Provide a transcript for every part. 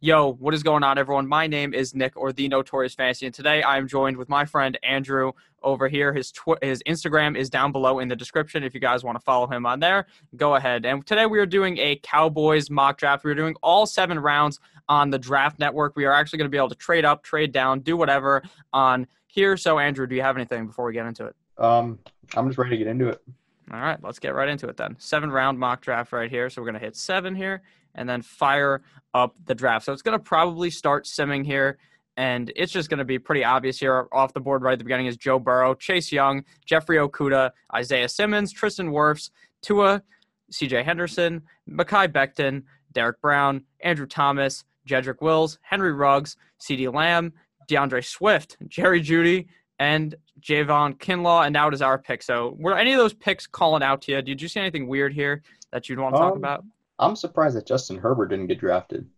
Yo, what is going on, everyone? My name is Nick, or the Notorious Fantasy, and today I am joined with my friend Andrew over here. His tw- his Instagram is down below in the description. If you guys want to follow him on there, go ahead. And today we are doing a Cowboys mock draft. We are doing all seven rounds on the Draft Network. We are actually going to be able to trade up, trade down, do whatever on here. So, Andrew, do you have anything before we get into it? Um, I'm just ready to get into it. All right, let's get right into it then. Seven round mock draft right here. So we're going to hit seven here and then fire up the draft. So it's going to probably start simming here. And it's just going to be pretty obvious here. Off the board right at the beginning is Joe Burrow, Chase Young, Jeffrey Okudah, Isaiah Simmons, Tristan Wirfs, Tua, CJ Henderson, Mekhi Becton, Derrick Brown, Andrew Thomas, Jedrick Wills, Henry Ruggs, CeeDee Lamb, DeAndre Swift, Jerry Jeudy, and Javon Kinlaw, and now it is our pick. So, were any of those picks calling out to you? Did you see anything weird here that you'd want to talk Um, about? I'm surprised that Justin Herbert didn't get drafted.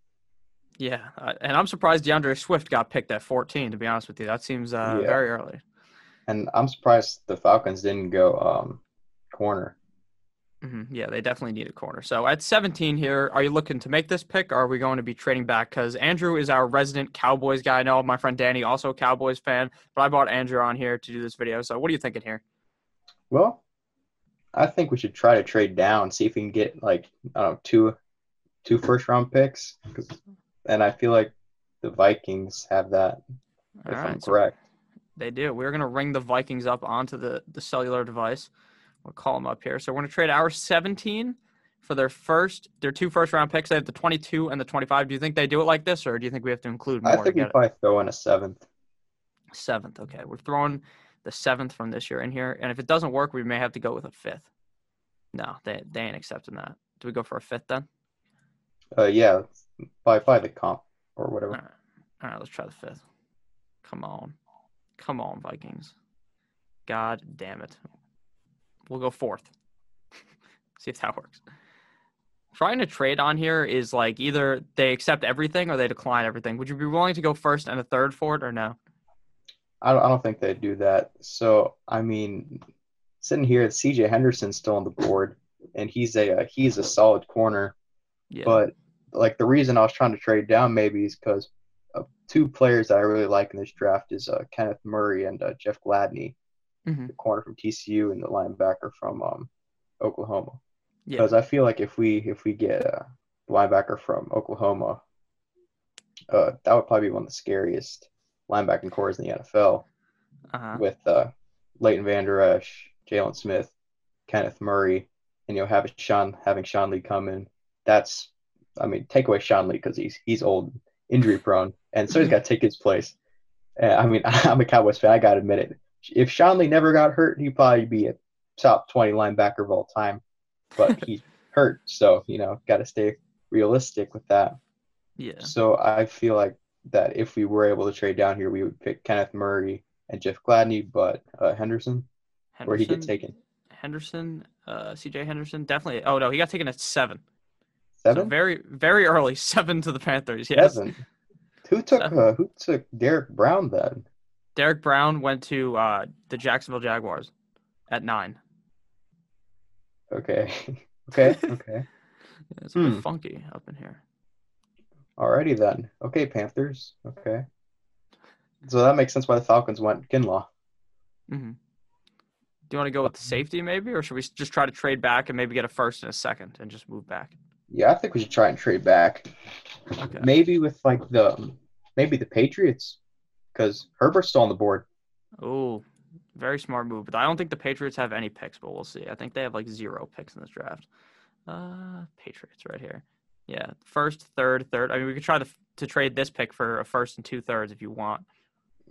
Yeah, uh, and I'm surprised DeAndre Swift got picked at 14. To be honest with you, that seems uh, Yeah. very early. And I'm surprised the Falcons didn't go um corner. hmm Yeah, they definitely need a corner. So at 17 here, are you looking to make this pick, or are we going to be trading back? Because Andrew is our resident Cowboys guy. I know my friend Danny, also a Cowboys fan, but I brought Andrew on here to do this video. So what are you thinking here? Well, I think we should try to trade down, see if we can get like I don't know two two first round picks, And I feel like the Vikings have that. All If I'm right, so correct. They do. We're going to ring the Vikings up onto the, the cellular device. We'll call them up here. So we're going to trade our 17 for their first, their two first round picks. They have the 22 and the 25. Do you think they do it like this, or do you think we have to include more I think we it? probably throw in a seventh. Seventh. Okay. We're throwing the seventh from this year in here. And if it doesn't work, we may have to go with a fifth. No, they, they ain't accepting that. Do we go for a fifth then? Uh, yeah, by probably the comp or whatever. right. All right. Let's try the fifth. Come on. Come on, Vikings. God damn it. We'll go fourth. See if that works. Trying to trade on here is like either they accept everything or they decline everything. Would you be willing to go first and a third for it or no? I don't, I don't think they do that. So I mean, sitting here, C.J. Henderson's still on the board, and he's a uh, he's a solid corner. Yeah. But like the reason I was trying to trade down maybe is because uh, two players that I really like in this draft is uh, Kenneth Murray and uh, Jeff Gladney, Mhm. the corner from TCU and the linebacker from um, Oklahoma. yeah. Because I feel like if we if we get a linebacker from Oklahoma, uh, that would probably be one of the scariest linebacking cores in the NFL Uh-huh. with uh, Leighton Vander Esch, Jaylon Smith, Kenneth Murray, and you know having Sean having Sean Lee come in. That's I mean take away Sean Lee because he's he's old, injury prone, and so he's got to take his place. I mean I'm a Cowboys fan. I got to admit it. If Sean Lee never got hurt, he'd probably be a top twenty linebacker of all time. But he's hurt, so you know got to stay realistic with that. Yeah. So I feel like that if we were able to trade down here, we would pick Kenneth Murray and Jeff Gladney, but uh, Henderson, where he get taken Henderson, uh, CJ Henderson, definitely. Oh no, he got taken at seven. So seven. very, very early, seven to the Panthers. Yes. Seven. Who took uh, who took Derrick Brown then? Derrick Brown went to uh, the Jacksonville Jaguars at nine. Okay, okay, okay. It's a bit Hmm. funky up in here. Alrighty then. Okay, Panthers. Okay. So that makes sense why the Falcons went Kinlaw. hmm Do you want to go with the safety maybe, or should we just try to trade back and maybe get a first and a second and just move back? Yeah, I think we should try and trade back. Okay. Maybe with like the maybe the Patriots, because Herbert's still on the board. Oh, very smart move. But I don't think the Patriots have any picks, but we'll see. I think they have like zero picks in this draft. Uh, Patriots right here. Yeah, first, third, third. I mean, we could try to to trade this pick for a first and two thirds if you want.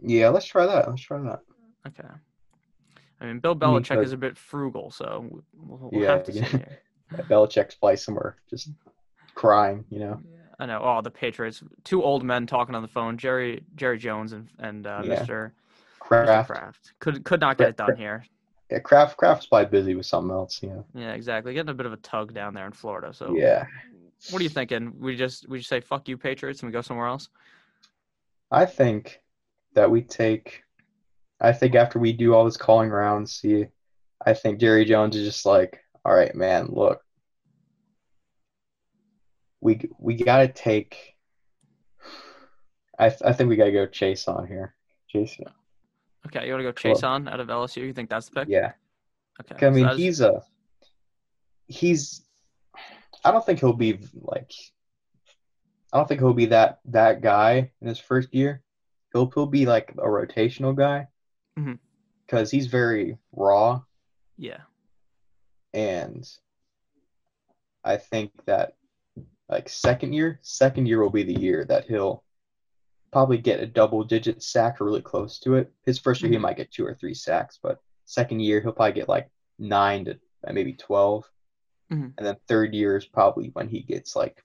Yeah, let's try that. Let's try that. Okay. I mean, Bill Belichick is a bit frugal, so we'll, we'll Yeah, have to see yeah. here. Belichick's probably somewhere just crying, you know. I know. Oh, the Patriots. Two old men talking on the phone. Jerry Jerry Jones and and uh, Yeah. Mr. Mr. Kraft. Kraft could could not get it done here. Yeah, Kraft Kraft's probably busy with something else, you know. Yeah, exactly. Getting a bit of a tug down there in Florida. So Yeah. What are you thinking? We just we just say fuck you Patriots and we go somewhere else. I think that we take I think after we do all this calling around, see I think Jerry Jones is just like, all right, man, look. We we gotta take I th- I think we gotta go Chaisson here. Chase. Okay, you want to go Chaisson out of LSU? You think that's the pick? Yeah. Okay. I mean, so he's a he's. I don't think he'll be like. I don't think he'll be that that guy in his first year. He'll he'll be like a rotational guy, because he's very raw, yeah. and I think that like second year, second year will be the year that he'll probably get a double digit sack or really close to it. His first year he Mhm. might get two or three sacks, but second year he'll probably get like nine to uh, maybe 12 Mhm. and then third year is probably when he gets like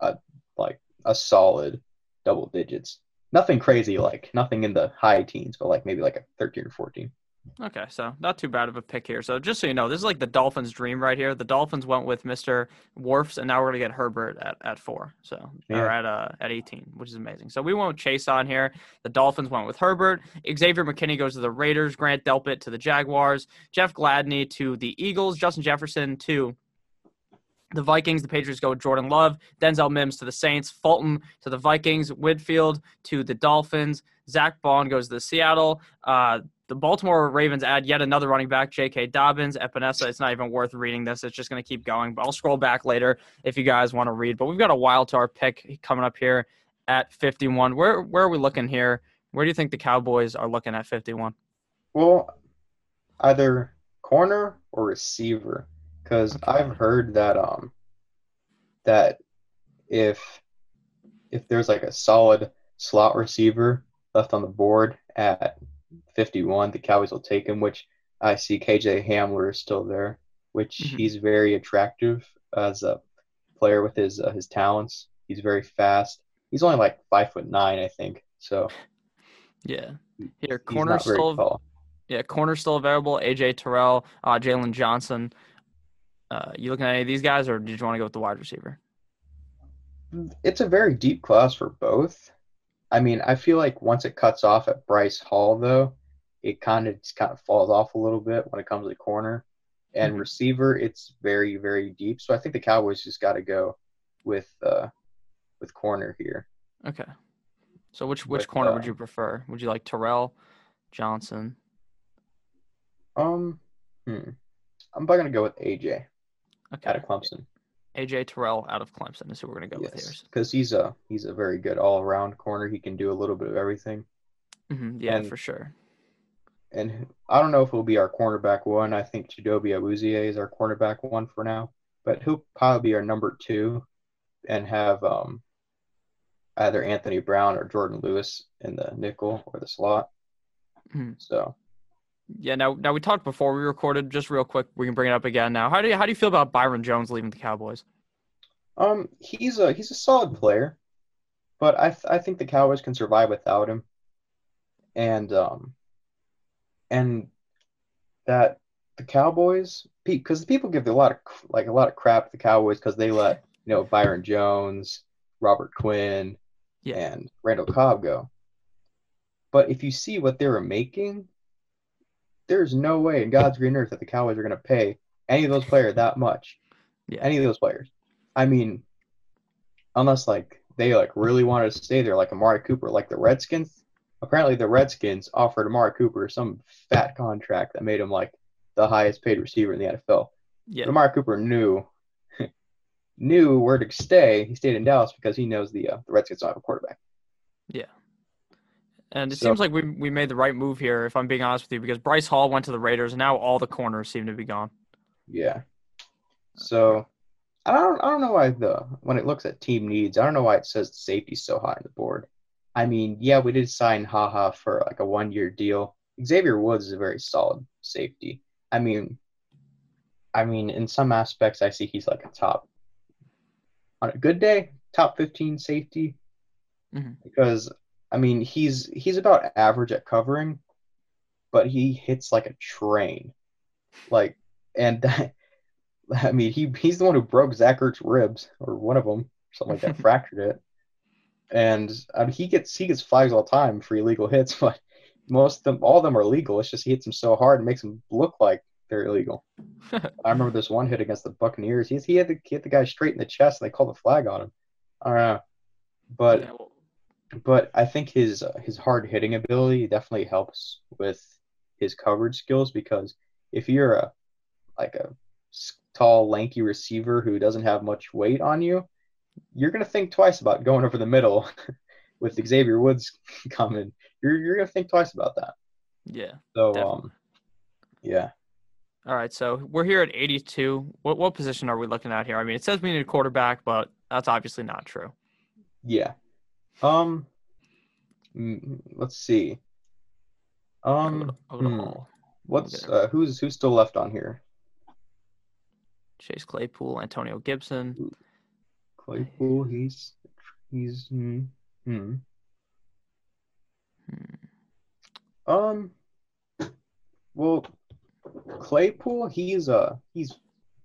a like a solid double digits. Nothing crazy like nothing in the high teens, but like maybe like a 13 or 14. Okay, so not too bad of a pick here. So just so you know, this is like the Dolphins' dream right here. The Dolphins went with Mr. Wirfs, and now we're gonna get Herbert at, at four. So or at uh at eighteen, which is amazing. So we went with Chaisson here. The Dolphins went with Herbert. Xavier McKinney goes to the Raiders. Grant Delpit to the Jaguars. Jeff Gladney to the Eagles. Justin Jefferson to the Vikings. The Patriots go with Jordan Love. Denzel Mims to the Saints. Fulton to the Vikings. Whitfield to the Dolphins. Zack Baun goes to the Seattle. Uh, the Baltimore Ravens add yet another running back, J.K. Dobbins, Epenesa. It's not even worth reading this. It's just going to keep going. But I'll scroll back later if you guys want to read. But we've got a wild card pick coming up here at 51. Where where are we looking here? Where do you think the Cowboys are looking at 51? Well, either corner or receiver, because. I've heard that um that if if there's like a solid slot receiver left on the board at 51, the Cowboys will take him. Which I see KJ Hamler is still there, which Mhm. he's very attractive as a player with his uh, his talents. He's very fast. He's only like five foot nine, I think. So Yeah. Here, corner still yeah, corner still available. AJ Terrell, uh, Jaylon Johnson. Uh, you looking at any of these guys, or did you want to go with the wide receiver? it's a very deep class for both. I mean, I feel like once it cuts off at Bryce Hall, though, it kind of just kind of falls off a little bit when it comes to corner and Mhm. receiver. It's very very deep. So I think the Cowboys just got to go with uh with corner here. Okay. So which which corner would uh, you prefer? Would you like Terrell, Johnson? Um, hmm. I'm probably gonna go with AJ Okay. out of Clemson. AJ Terrell out of Clemson is who we're gonna go with here. Because he's a he's a very good all around corner. He can do a little bit of everything. hmm yeah, And- for sure. and I don't know if he'll be our cornerback one. I think Chidobe Awuzie is our cornerback one for now, but he'll probably be our number two, and have um, either Anthony Brown or Jourdan Lewis in the nickel or the slot. Mhm. So Yeah. Now, now we talked before we recorded. Just real quick, we can bring it up again now. How do you how do you feel about Byron Jones leaving the Cowboys? um, he's a he's a solid player, but I th- I think the Cowboys can survive without him, and um, and that the Cowboys because the people give a lot of like a lot of crap to the Cowboys because they let you know Byron Jones, Robert Quinn, Yeah. and Randall Cobb go. But if you see what they were making, there's no way in God's green earth that the Cowboys are going to pay any of those players that much. Yeah. Any of those players. I mean, unless like they like really wanted to stay there, like Amari Cooper, like the Redskins. Apparently, the Redskins offered Amari Cooper some fat contract that made him like the highest paid receiver in the NFL. Yeah. But Amari Cooper knew knew where to stay. He stayed in Dallas because he knows the uh, the Redskins don't have a quarterback. Yeah. And it So- seems like we we made the right move here, if I'm being honest with you, because Bryce Hall went to the Raiders, and now all the corners seem to be gone. Yeah. So I don't I don't know why the when it looks at team needs, I don't know why it says safety so high on the board. I mean, yeah, we did sign Ha Ha for like a one year deal. Xavier Woods is a very solid safety. I mean I mean in some aspects I see he's like a top on a good day, top fifteen safety. Mhm. Because I mean he's he's about average at covering, but he hits like a train. Like and that I mean, he he's the one who broke Zach Ertz's ribs, or one of them, something like that, fractured it. And I mean, he gets he gets flags all the time for illegal hits, but most of them, all of them are legal. It's just he hits them so hard and makes them look like they're illegal. I remember this one hit against the Buccaneers. He he had the he hit the guy straight in the chest, and they called the flag on him. I don't know, but but I think his uh, his hard hitting ability definitely helps with his coverage skills because if you're a like a tall, lanky receiver who doesn't have much weight on you, you're gonna think twice about going over the middle with Xavier Woods coming. You're you're gonna think twice about that. Yeah. So definitely. um, yeah. All right, so we're here at 82. What what position are we looking at here? I mean, it says we need a quarterback, but that's obviously not true. Yeah. Um. mm, Let's see. Um. go to- I'll go to hmm, What's uh, who's who's still left on here? Chase Claypool, Antonio Gibson. Claypool. He's he's hmm. hmm. Hmm. Um. Well, Claypool. He's uh he's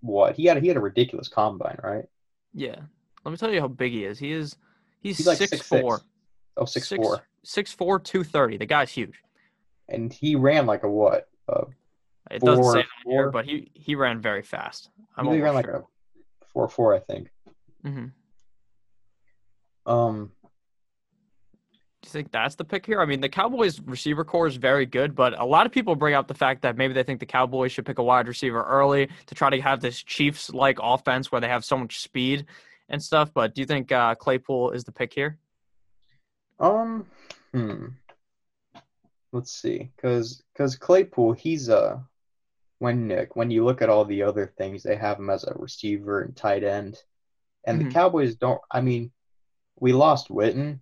what he had he had a ridiculous combine, right? Yeah. Let me tell you how big he is. He is he's, He's like six six four. Oh, six four, Six four, two thirty. The guy's huge. and he ran like a what? Uh, It doesn't say that here, but he he ran very fast. I'm he ran almost like a four four, I think. sure. hmm Um. Do you think that's the pick here? I mean, the Cowboys receiver corps is very good, but a lot of people bring up the fact that maybe they think the Cowboys should pick a wide receiver early to try to have this Chiefs like offense where they have so much speed and stuff. But do you think uh, Claypool is the pick here? Um. Hmm. Let's see, cause cause Claypool, he's a when Nick when you look at all the other things, they have him as a receiver and tight end, and Mhm. the Cowboys don't. I mean, we lost Witten,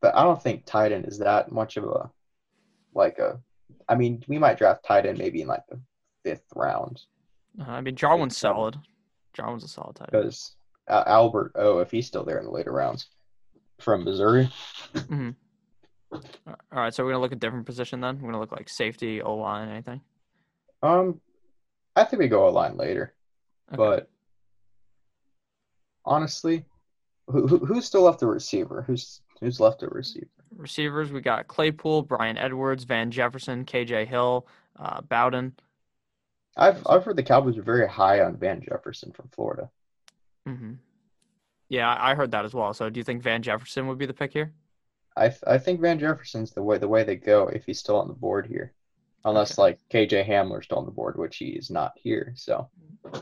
but I don't think tight end is that much of a like a. I mean, we might draft tight end maybe in like the fifth round Uh, I mean, Jarwin's solid. Jarwin's a solid tight end. because uh, Albert O, if he's still there in the later rounds from Missouri. hmm All right, so we're gonna look at different position then. We're gonna look like safety, O line, anything. Um, I think we go a line later. Okay. But honestly, who, who who's still left a receiver? Who's who's left a receiver? Receivers, we got Claypool, Bryan Edwards, Van Jefferson, KJ Hill, uh, Bowden. I've I've heard the Cowboys are very high on Van Jefferson from Florida. Hmm Yeah, I heard that as well. So, do you think Van Jefferson would be the pick here? I I think Van Jefferson's the way the way they go if he's still on the board here, unless Okay. like KJ Hamler's still on the board, which he is not here. So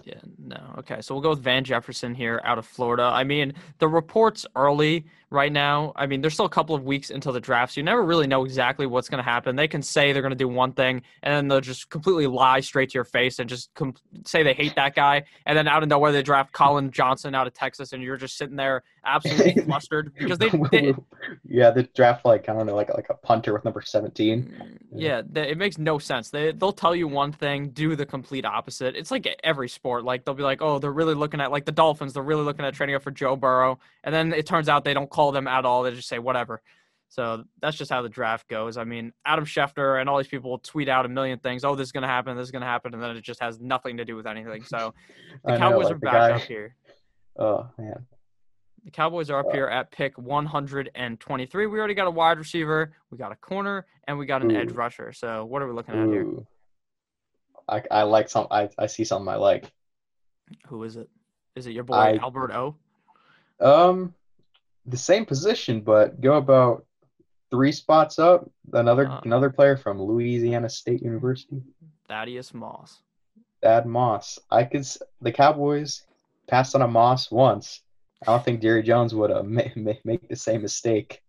Yeah, no. Okay, so we'll go with Van Jefferson here out of Florida. I mean, the reports early right now, I mean, there's still a couple of weeks until the draft, so you never really know exactly what's going to happen. They can say they're going to do one thing, and then they'll just completely lie straight to your face and just com- say they hate that guy, and then out of nowhere they draft Collin Johnson out of Texas, and you're just sitting there absolutely flustered because they, they yeah, the draft like I don't know like like a punter with number seventeen. Mm, Yeah, they, it makes no sense. They they'll tell you one thing, do the complete opposite. It's like every sport. Like they'll be like, "Oh, they're really looking at like the Dolphins. They're really looking at trading up for Joe Burrow," and then it turns out they don't call them at all. They just say whatever. So that's just how the draft goes. I mean, Adam Schefter and all these people tweet out a million things. Oh, this is gonna happen. This is gonna happen, and then it just has nothing to do with anything. So the I know, Cowboys like are back guy- up here. Oh man, The Cowboys are up here at pick 123. We already got a wide receiver, we got a corner, and we got an edge rusher. So what are we looking at here? I I like some. I I see something I like. Who is it? Is it your boy I- Albert O? Um, the same position, but go about three spots up. Another Uh. another player from Louisiana State University, Thaddeus Moss. Thad Moss. I could the Cowboys passed on a Moss once. I don't think Jerry Jones would uh, ma- ma- make the same mistake.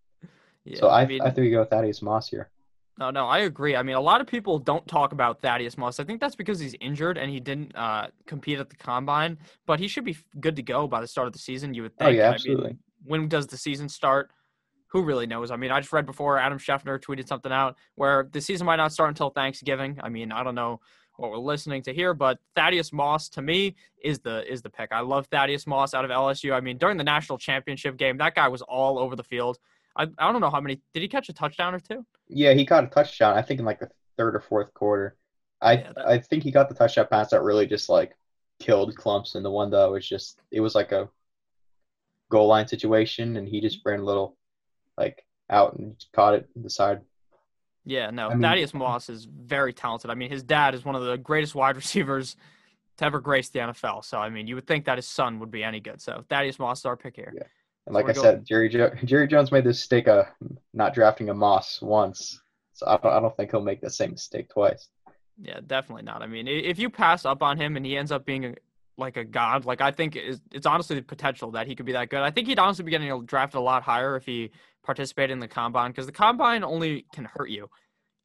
Yeah, so I mean, I think we go with Thaddeus Moss here. no, no, I agree. I mean, a lot of people don't talk about Thaddeus Moss. I think that's because he's injured and he didn't uh, compete at the combine. But he should be good to go by the start of the season. You would think. Oh, think. yeah, I mean, absolutely. when does the season start? Who really knows? I mean, I just read before Adam Schefter tweeted something out where the season might not start until Thanksgiving. I mean, I don't know what we're listening to here, but Thaddeus Moss to me is the is the pick. I love Thaddeus Moss out of LSU. I mean, during the national championship game, that guy was all over the field. I, I don't know how many did he catch a touchdown or two? Yeah, he caught a touchdown. I think in like the third or fourth quarter. I Yeah, that- I think he got the touchdown pass that really just like killed Clemson. The one that was just it was like a goal line situation, and he just ran a little like out and caught it in the side. Yeah, no. I mean- Thaddeus Moss is very talented. I mean, his dad is one of the greatest wide receivers to ever grace the NFL. So I mean, you would think that his son would be any good. So Thaddeus Moss is our pick here. Yeah. And like we're I going- said, Jerry jo- Jerry Jones made the mistake of not drafting a Moss once, so I don't, I don't think he'll make the same mistake twice. Yeah, definitely not. I mean, if you pass up on him and he ends up being a, like a god, like I think is it's honestly the potential that he could be that good. I think he'd honestly be getting drafted a lot higher if he participated in the combine because the combine only can hurt you.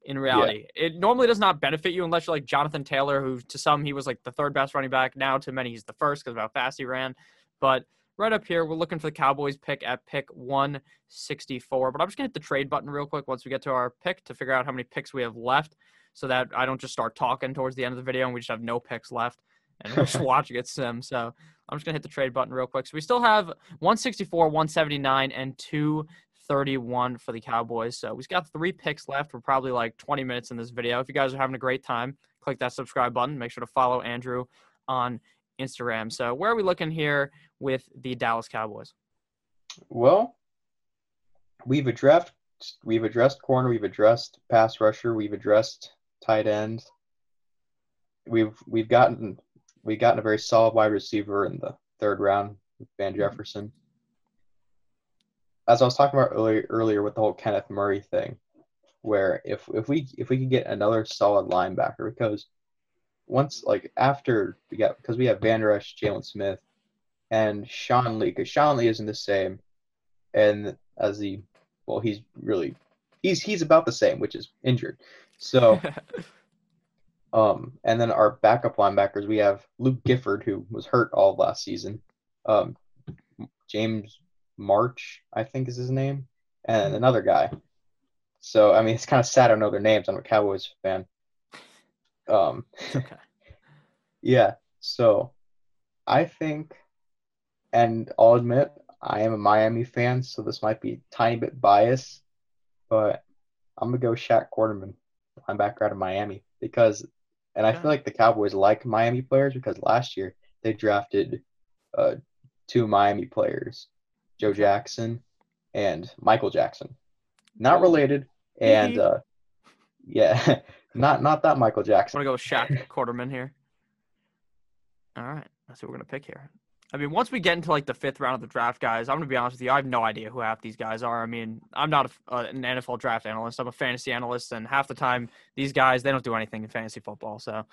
In reality, it normally does not benefit you unless you're like Jonathan Taylor, who to some he was like the third best running back. Now to many he's the first because of how fast he ran. But right up here, we're looking for the Cowboys pick at pick 164. But I'm just gonna hit the trade button real quick once we get to our pick to figure out how many picks we have left so that I don't just start talking towards the end of the video and we just have no picks left and we're just watching it sim. So I'm just gonna hit the trade button real quick. So we still have 164, 179, and 231 for the Cowboys. So we've got three picks left. We're probably like 20 minutes in this video. If you guys are having a great time, click that subscribe button. Make sure to follow Andrew on Instagram. So where are we looking here with the Dallas Cowboys? Well, we've addressed we've addressed corner, we've addressed pass rusher, we've addressed tight end. We've we've gotten we've gotten a very solid wide receiver in the third round with Van mm-hmm. Jefferson. As I was talking about earlier earlier with the whole Kenneth Murray thing, where if if we if we could get another solid linebacker because once like after we got because we have Van Esch, Jaylon Smith, and Sean Lee because Sean Lee isn't the same, and as the well he's really he's he's about the same which is injured, so um and then our backup linebackers we have Luke Gifford who was hurt all last season, um James March I think is his name, and another guy. So I mean it's kind of sad I don't know their names. I'm a Cowboys fan. Um, okay. yeah. So I think, and I'll admit, I am a Miami fan, so this might be a tiny bit biased, but I'm gonna go Shaq Quarterman, linebacker out of Miami, because, and I feel like the Cowboys like Miami players because last year they drafted uh, two Miami players, Joe Jackson and Michael Jackson, not related, and uh, yeah, not not that Michael Jackson. I'm gonna go with Shaq Quarterman here. All right, that's what we're gonna pick here. I mean, once we get into like the fifth round of the draft, guys, I'm gonna be honest with you. I have no idea who half these guys are. I mean, I'm not a, uh, an NFL draft analyst. I'm a fantasy analyst, and half the time these guys they don't do anything in fantasy football. So,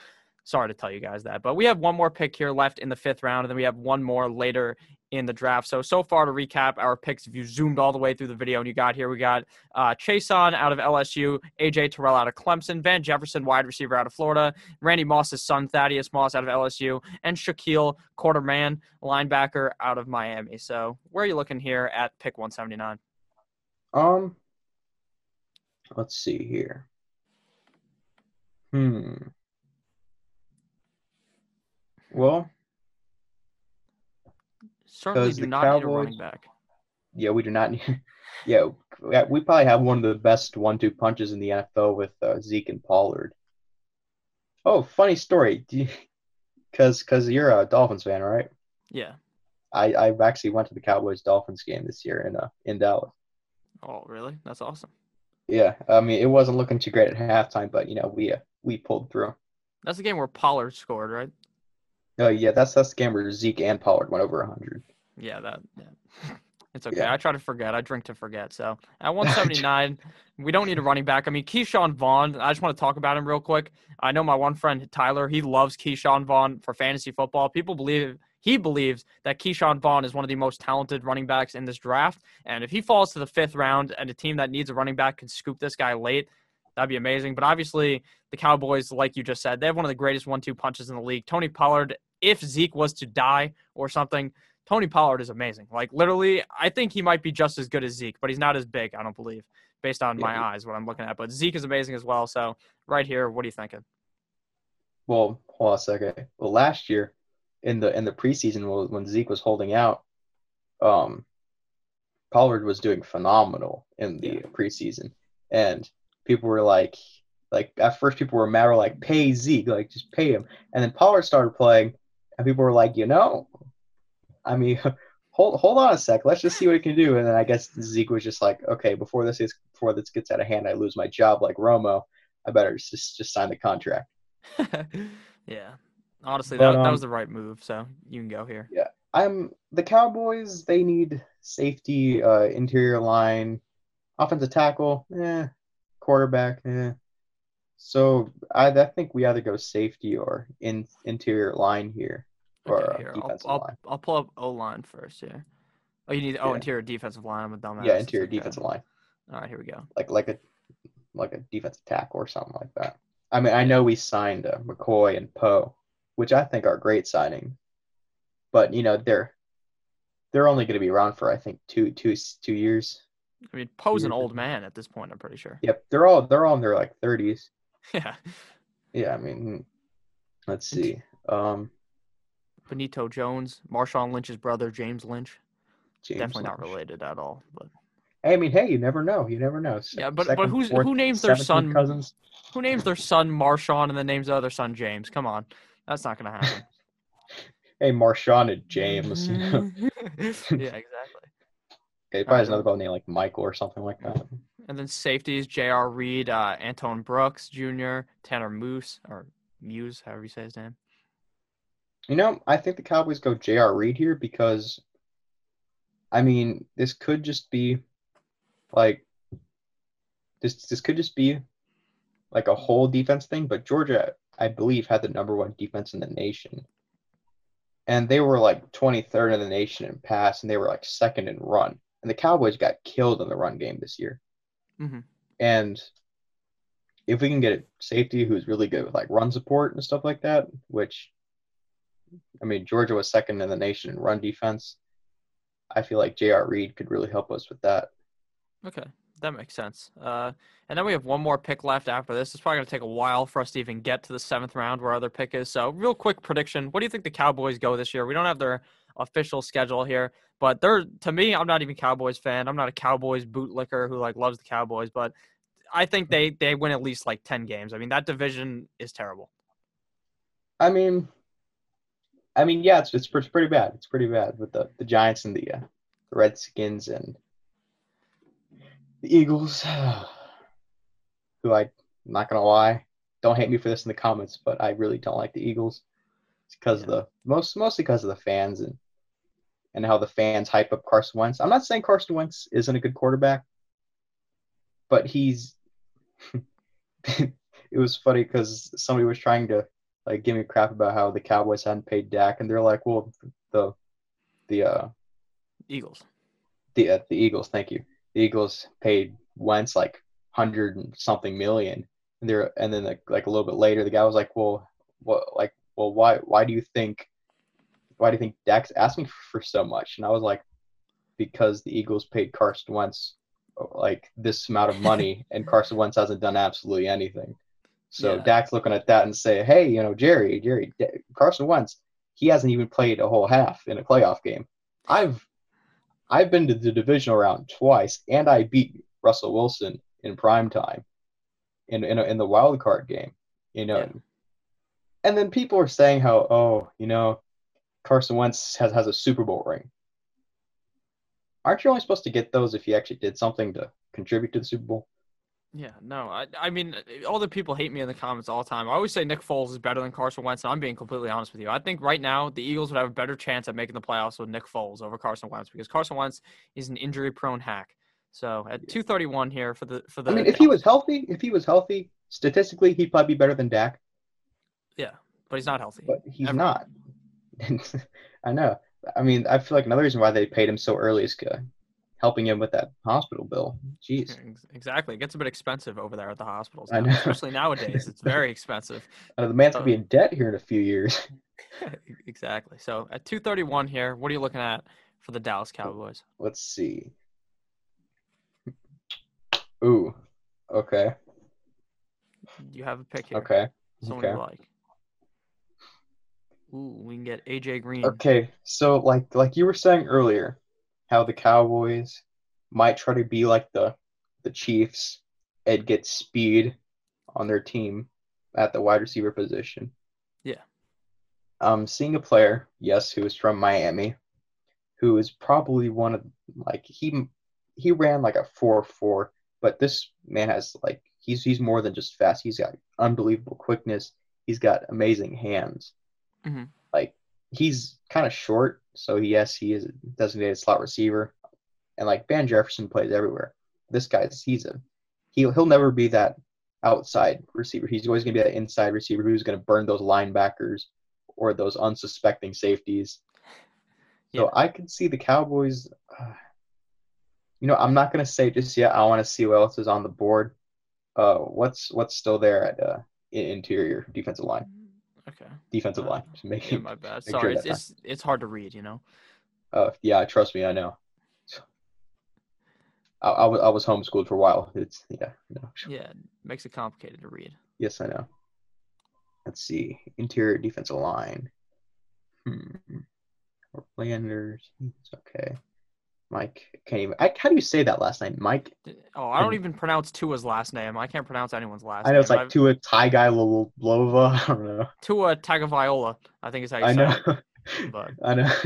sorry to tell you guys that. But we have one more pick here left in the fifth round, and then we have one more later in the draft. So so far to recap our picks, if you zoomed all the way through the video and you got here, we got uh, Chaisson out of LSU, AJ Terrell out of Clemson, Van Jefferson wide receiver out of Florida, Randy Moss's son Thaddeus Moss out of LSU, and Shaquille Quarterman linebacker out of Miami. So where are you looking here at pick 179? Um, let's see here. Hmm. Well, Certainly do not need a Cowboys- running back. yeah, we do not need. Yeah, we probably have one of the best one-two punches in the NFL with uh, Zeke and Pollard. Oh, funny story. Because because you're a Dolphins fan, right? Yeah. I I actually went to the Cowboys Dolphins game this year in uh in Dallas. Oh, really? That's awesome. Yeah, I mean it wasn't looking too great at halftime, but you know we uh, we pulled through. That's the game where Pollard scored, right? Oh yeah, that's game where Zeke and Pollard went over 100. Yeah, that. Yeah. It's okay. Yeah. I try to forget. I drink to forget. So at 179, we don't need a running back. I mean, Ke'Shawn Vaughn. I just want to talk about him real quick. I know my one friend Tyler. He loves Ke'Shawn Vaughn for fantasy football. People believe he believes that Ke'Shawn Vaughn is one of the most talented running backs in this draft. And if he falls to the fifth round and a team that needs a running back can scoop this guy late, that'd be amazing. But obviously, the Cowboys, like you just said, they have one of the greatest one-two punches in the league. Tony Pollard. If Zeke was to die or something, Tony Pollard is amazing. Like literally, I think he might be just as good as Zeke, but he's not as big. I don't believe, based on my Yeah. eyes, what I'm looking at. But Zeke is amazing as well. So right here, what are you thinking? Well, hold on a second. Well, last year in the in the preseason when- when Zeke was holding out, um, Pollard was doing phenomenal in the Yeah. preseason, and people were like, like at first people were mad, were like, pay Zeke, like just pay him, and then Pollard started playing, and people were like, you know, I mean. Hold, hold on a sec. Let's just see what he can do. And then I guess Zeke was just like, okay, before this is before this gets out of hand, I lose my job like Romo. I better just just sign the contract. yeah, honestly, But, that, that um, was the right move. So you can go here. Yeah, I'm the Cowboys. They need safety, uh, interior line, offensive tackle, eh, quarterback, eh. So I, I think we either go safety or in interior line here, or Okay, here, I'll, I'll. I'll pull up O line first here. Oh, you need oh Yeah. interior defensive line. I'm a dumbass. Yeah, interior okay. defensive line, All right, here we go. like like a like a defensive tackle or something like that. I mean, I know we signed uh, McCoy and Poe, which I think are great signing, but you know they're they're only going to be around for I think two two two years. I mean, Poe's an old man at this point. I'm pretty sure. Yep, they're all they're all in their like thirties. Yeah. Yeah, I mean, let's see. Um, Benito Jones, Marshawn Lynch's brother, James Lynch. James Definitely not related at all. But Hey, I mean, hey, you never know. You never know. Se- Yeah, but- but who's- fourth, who names their son- Cousins? who names their son Marshawn and then names the other son James? Come on, that's not gonna happen. Hey, Marshawn and James. Yeah, exactly. Okay, probably has Um, another brother named like Michael or something like that. And then safeties: J.R. Reed, uh, Antoine Brooks Jr., Tanner Moose or Muse, however you say his name. You know, I think the Cowboys go J.R. Reed here because, I mean, this could just be like this. This could just be like a whole defense thing. But Georgia, I believe, had the number one defense in the nation, and they were like 23rd in the nation in pass, and they were like second in run. And the Cowboys got killed in the run game this year. Mhm. And if we can get a safety who's really good with like run support and stuff like that, which I mean, Georgia was second in the nation in run defense. I feel like J.R. Reed could really help us with that. Okay, that makes sense. Uh, and then we have one more pick left after this. It's probably going to take a while for us to even get to the seventh round where our other pick is. So, real quick prediction: What do you think the Cowboys go this year? We don't have their official schedule here, but they're to me, I'm not even Cowboys fan. I'm not a Cowboys bootlicker who like loves the Cowboys, but I think they they win at least like ten games. I mean, that division is terrible. I mean, I mean, yeah, it's it's, pretty bad. It's pretty bad with the, the Giants and the, uh, the Redskins and the Eagles, who I, I'm not gonna lie, don't hate me for this in the comments, but I really don't like the Eagles. It's because of the most mostly because of the fans and and how the fans hype up Carson Wentz. I'm not saying Carson Wentz isn't a good quarterback, but he's. it was funny because somebody was trying to like give me crap about how the Cowboys hadn't paid Dak, and they're like, "Well, the the uh Eagles. the uh, the Eagles, thank you. The Eagles paid Wentz like hundred and something million, and they're and then like, like a little bit later, the guy was like, "Well, what like well why why do you think why do you think Dak's asking for so much?" And I was like, "Because the Eagles paid Carson Wentz like this amount of money, and Carson Wentz hasn't done absolutely anything." So Yeah. Dak's looking at that and say, "Hey, you know, Jerry, Jerry, D- Carson Wentz, he hasn't even played a whole half in a playoff game. I've I've been to the divisional round twice, and I beat Russell Wilson in prime time, in in, a, in the wild card game. You know, Yeah. and then people are saying how, oh, you know, Carson Wentz has has a Super Bowl ring. Aren't you only supposed to get those if you actually did something to contribute to the Super Bowl? Yeah, no, I, I mean, all the people hate me in the comments all the time. I always say Nick Foles is better than Carson Wentz, and I'm being completely honest with you. I think right now the Eagles would have a better chance at making the playoffs with Nick Foles over Carson Wentz because Carson Wentz is an injury-prone hack. So at 231 here for the for the. I mean, if he was healthy, if he was healthy, statistically, he'd probably be better than Dak. Yeah, but he's not healthy. but he's Ever. not. I know. I mean, I feel like another reason why they paid him so early is helping him with that hospital bill. Jeez. Exactly, it gets a bit expensive over there at the hospitals, I now, know. especially nowadays. It's very expensive. Uh, the man's Oh. gonna be in debt here in a few years. exactly. So at 231 here, what are you looking at for the Dallas Cowboys? Let's see. Ooh. Okay. You have a pick here. Okay. Someone okay. you like. Ooh, we can get AJ Green. Okay. So like like you were saying earlier, how the Cowboys might try to be like the the Chiefs and get speed on their team at the wide receiver position. Yeah. Um, seeing a player, yes, who is from Miami, who is probably one of like he he ran like a four four, but this man has like he's he's more than just fast. He's got unbelievable quickness. He's got amazing hands. Mhm. Like he's kind of short, so yes, he is a designated slot receiver. and like Van Jefferson plays everywhere. This guy's he's a he'll he'll never be that outside receiver. He's always gonna be that inside receiver who's gonna burn those linebackers or those unsuspecting safeties. So Yeah. I can see the Cowboys. Uh, you know, I'm not gonna say just yet. I want to see what else is on the board. Uh, what's what's still there at uh interior defensive line, Okay. defensive line. Just Yeah, my bad. sure Sorry, it's, it's it's hard to read, you know. Uh, yeah, trust me, I know. I, I was I was homeschooled for a while. It's yeah, no. Yeah, it makes it complicated to read. Yes, I know. Let's see. Interior defensive line. Hmm. Orlander's. It's okay. Mike can't even. I, how do you say that last name? Mike. Oh, I don't even pronounce Tua's last name. I can't pronounce anyone's last name. I know name. it's like I've- Tua Lova. I don't know. Tua Tagovailoa, I think is how you I say know. it. But I know.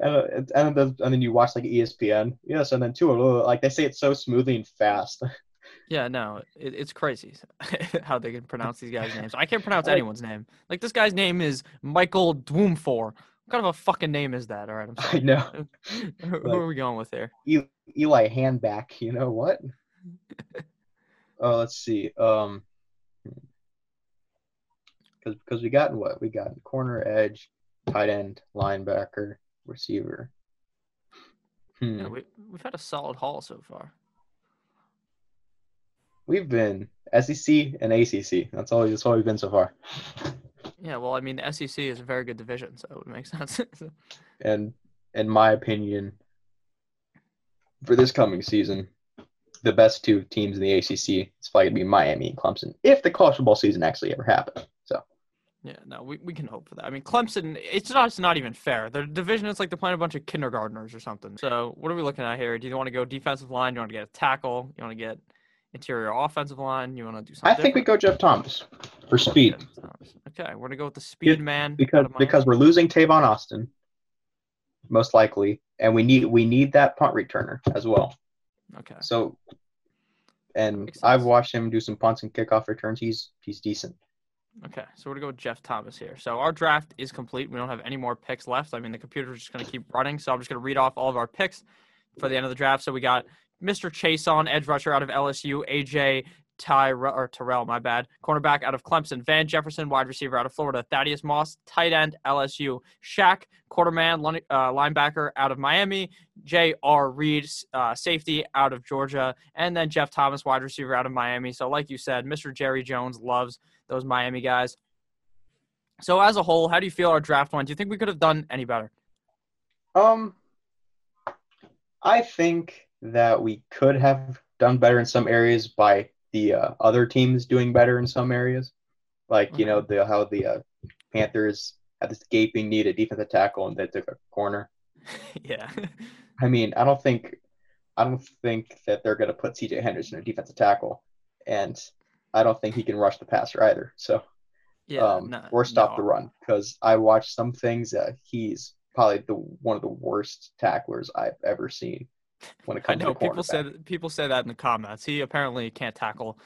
and, uh, and then and then you watch like ESPN. Yes, and then Tua like they say it so smoothly and fast. yeah, no, it, it's crazy how they can pronounce these guys' names. I can't pronounce anyone's name. Like this guy's name is Michael Dwumfour. What kind of a fucking name is that? All right, I'm I sorry. know. Who Like- are we going with here? Eli Handback. You know what? Oh, let's see. Um, because because we got what we got corner, edge, tight end, linebacker, receiver. Hmm. Yeah, we, we've had a solid haul so far. We've been SEC and ACC. That's all. That's all we've been so far. Yeah, well, I mean, the SEC is a very good division, so it would make sense. And in my opinion, for this coming season, the best two teams in the ACC is probably gonna be Miami and Clemson if the college football season actually ever happens. So yeah, no, we, we can hope for that. I mean, Clemson, it's not, it's not even fair. Their division is like they're playing a bunch of kindergartners or something. So, what are we looking at here? Do you want to go defensive line? Do you want to get a tackle? You want to get interior offensive line? You want to do something? I think we go Jeff Thomas for speed Okay, we're gonna go with the speed man. because because we're losing Tavon Austin, most likely, and we need we need that punt returner as well. okay, So, and I've watched him do some punts and kickoff returns. He's he's decent. okay, so we're gonna go with Jeff Thomas here. So our draft is complete. We don't have any more picks left. I mean, the computer's just gonna keep running. So I'm just gonna read off all of our picks for the end of the draft. So we got Mr. Chaisson edge rusher out of LSU, AJ Tyrell or Terrell, my bad. Cornerback out of Clemson, Van Jefferson, wide receiver out of Florida, Thaddeus Moss, tight end LSU, Shaq, quarterman uh, linebacker out of Miami, J.R. Reed, uh, safety out of Georgia, and then Jeff Thomas, wide receiver out of Miami. So, like you said, Mr. Jerry Jones loves those Miami guys. So, as a whole, how do you feel our draft went? Do you think we could have done any better? Um, I think that we could have done better in some areas by the uh, other teams doing better in some areas, like you know the how the uh, Panthers had this gaping need at defensive tackle and they took a corner. yeah. I mean, I don't think I don't think that they're going to put C.J. Henderson at defensive tackle, and I don't think he can rush the passer either. So yeah. um, no- or stop no. the run because I watched some things that he's probably the one of the worst tacklers I've ever seen when it I know to people said people say that in the comments. He apparently can't tackle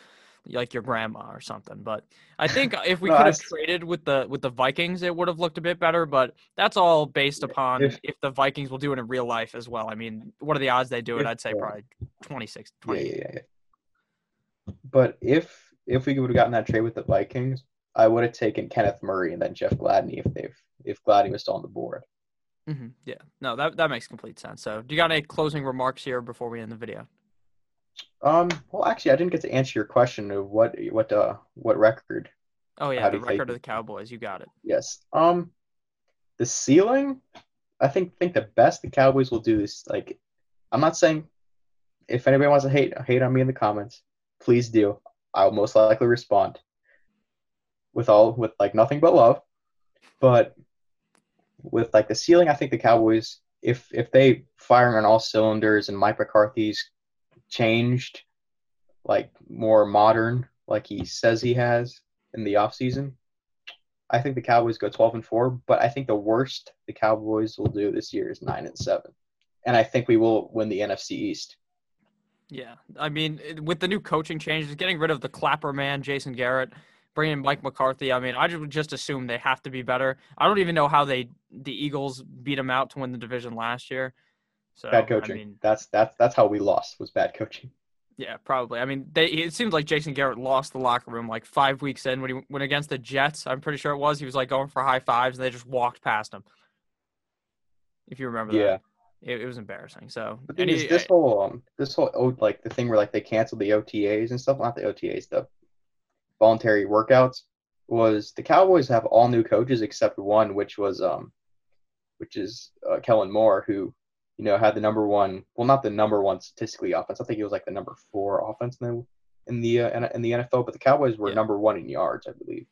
like your grandma or something. But I think if we No, could have traded with the with the Vikings, it would have looked a bit better. But that's all based upon if, if- the Vikings will do it in real life as well. I mean, what are the odds they do it? If, I'd say probably 26, Yeah, 28. yeah, yeah, yeah. But if if we would have gotten that trade with the Vikings, I would have taken Kenneth Murray and then Jeff Gladney if they've if Gladney was still on the board. Hmm Yeah, no, that that makes complete sense. So, do you got any closing remarks here before we end the video? Um, well, actually, I didn't get to answer your question of what what uh what record. Oh yeah, the do you record of the Cowboys. You got it. Yes. Um, the ceiling, I think think the best the Cowboys will do is like, I'm not saying if anybody wants to hate hate on me in the comments, please do. I'll most likely respond with all with like nothing but love. But with like the ceiling, I think the Cowboys, if if they firing on all cylinders and Mike McCarthy's changed, like more modern, like he says he has in the offseason, I think the Cowboys go 12 and 4, but I think the worst the Cowboys will do this year is 9 and 7. And I think we will win the NFC East. Yeah, I mean, with the new coaching changes, getting rid of the Clapper man, Jason Garrett, bringing Mike McCarthy. I mean, I would just assume they have to be better. I don't even know how they the Eagles beat them out to win the division last year. So bad coaching. I mean, that's that's that's how we lost was bad coaching. yeah, probably. I mean, they. It seems like Jason Garrett lost the locker room like five weeks in when he went against the Jets. I'm pretty sure it was. He was like going for high fives, and they just walked past him. If you remember Yeah. that, it, it was embarrassing. So, any- is, this whole um, this whole oh, like the thing where like they canceled the OTAs and stuff, not the OTAs, the voluntary workouts, was the Cowboys have all new coaches except one, which was um, which is uh, Kellen Moore, who you know had the number one, well, not the number one statistically offense. I think he was like the number four offense in the in the uh, in, the NFL, but the Cowboys were Yeah. number one in yards, I believe.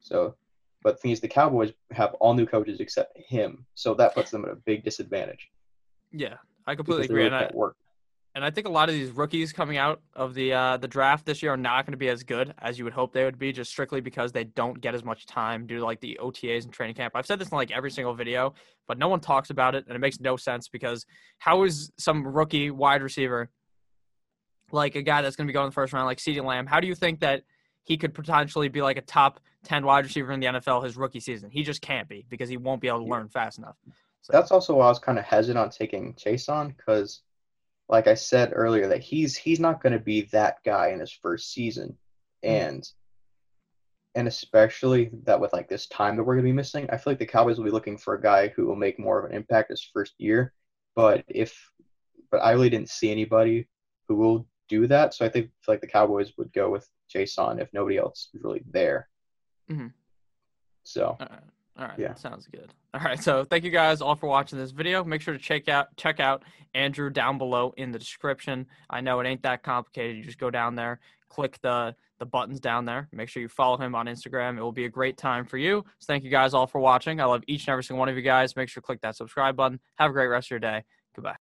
So, but the thing is, the Cowboys have all new coaches except him, so that puts them at a big disadvantage. yeah, I completely agree. really And I, work. And I think a lot of these rookies coming out of the uh, the draft this year are not going to be as good as you would hope they would be, just strictly because they don't get as much time due to like the OTAs and training camp. I've said this in like every single video, but no one talks about it, and it makes no sense because how is some rookie wide receiver, like a guy that's going to be going in the first round, like CeeDee Lamb, how do you think that he could potentially be like a top ten wide receiver in the NFL his rookie season? He just can't be because he won't be able to learn fast enough. So, That's also why I was kind of hesitant on taking Chaisson because, like I said earlier, that he's he's not going to be that guy in his first season, Mhm. and and especially that with like this time that we're going to be missing, I feel like the Cowboys will be looking for a guy who will make more of an impact his first year. But if, but I really didn't see anybody who will do that, so I think like the Cowboys would go with Chaisson if nobody else is really there. Mhm. So right. All right. Yeah. Sounds good. All right. So thank you guys all for watching this video. Make sure to check out check out Andrew down below in the description. I know it ain't that complicated. You just go down there, click the the buttons down there. Make sure you follow him on Instagram. It will be a great time for you. So thank you guys all for watching. I love each and every single one of you guys. Make sure to click that subscribe button. Have a great rest of your day. Goodbye.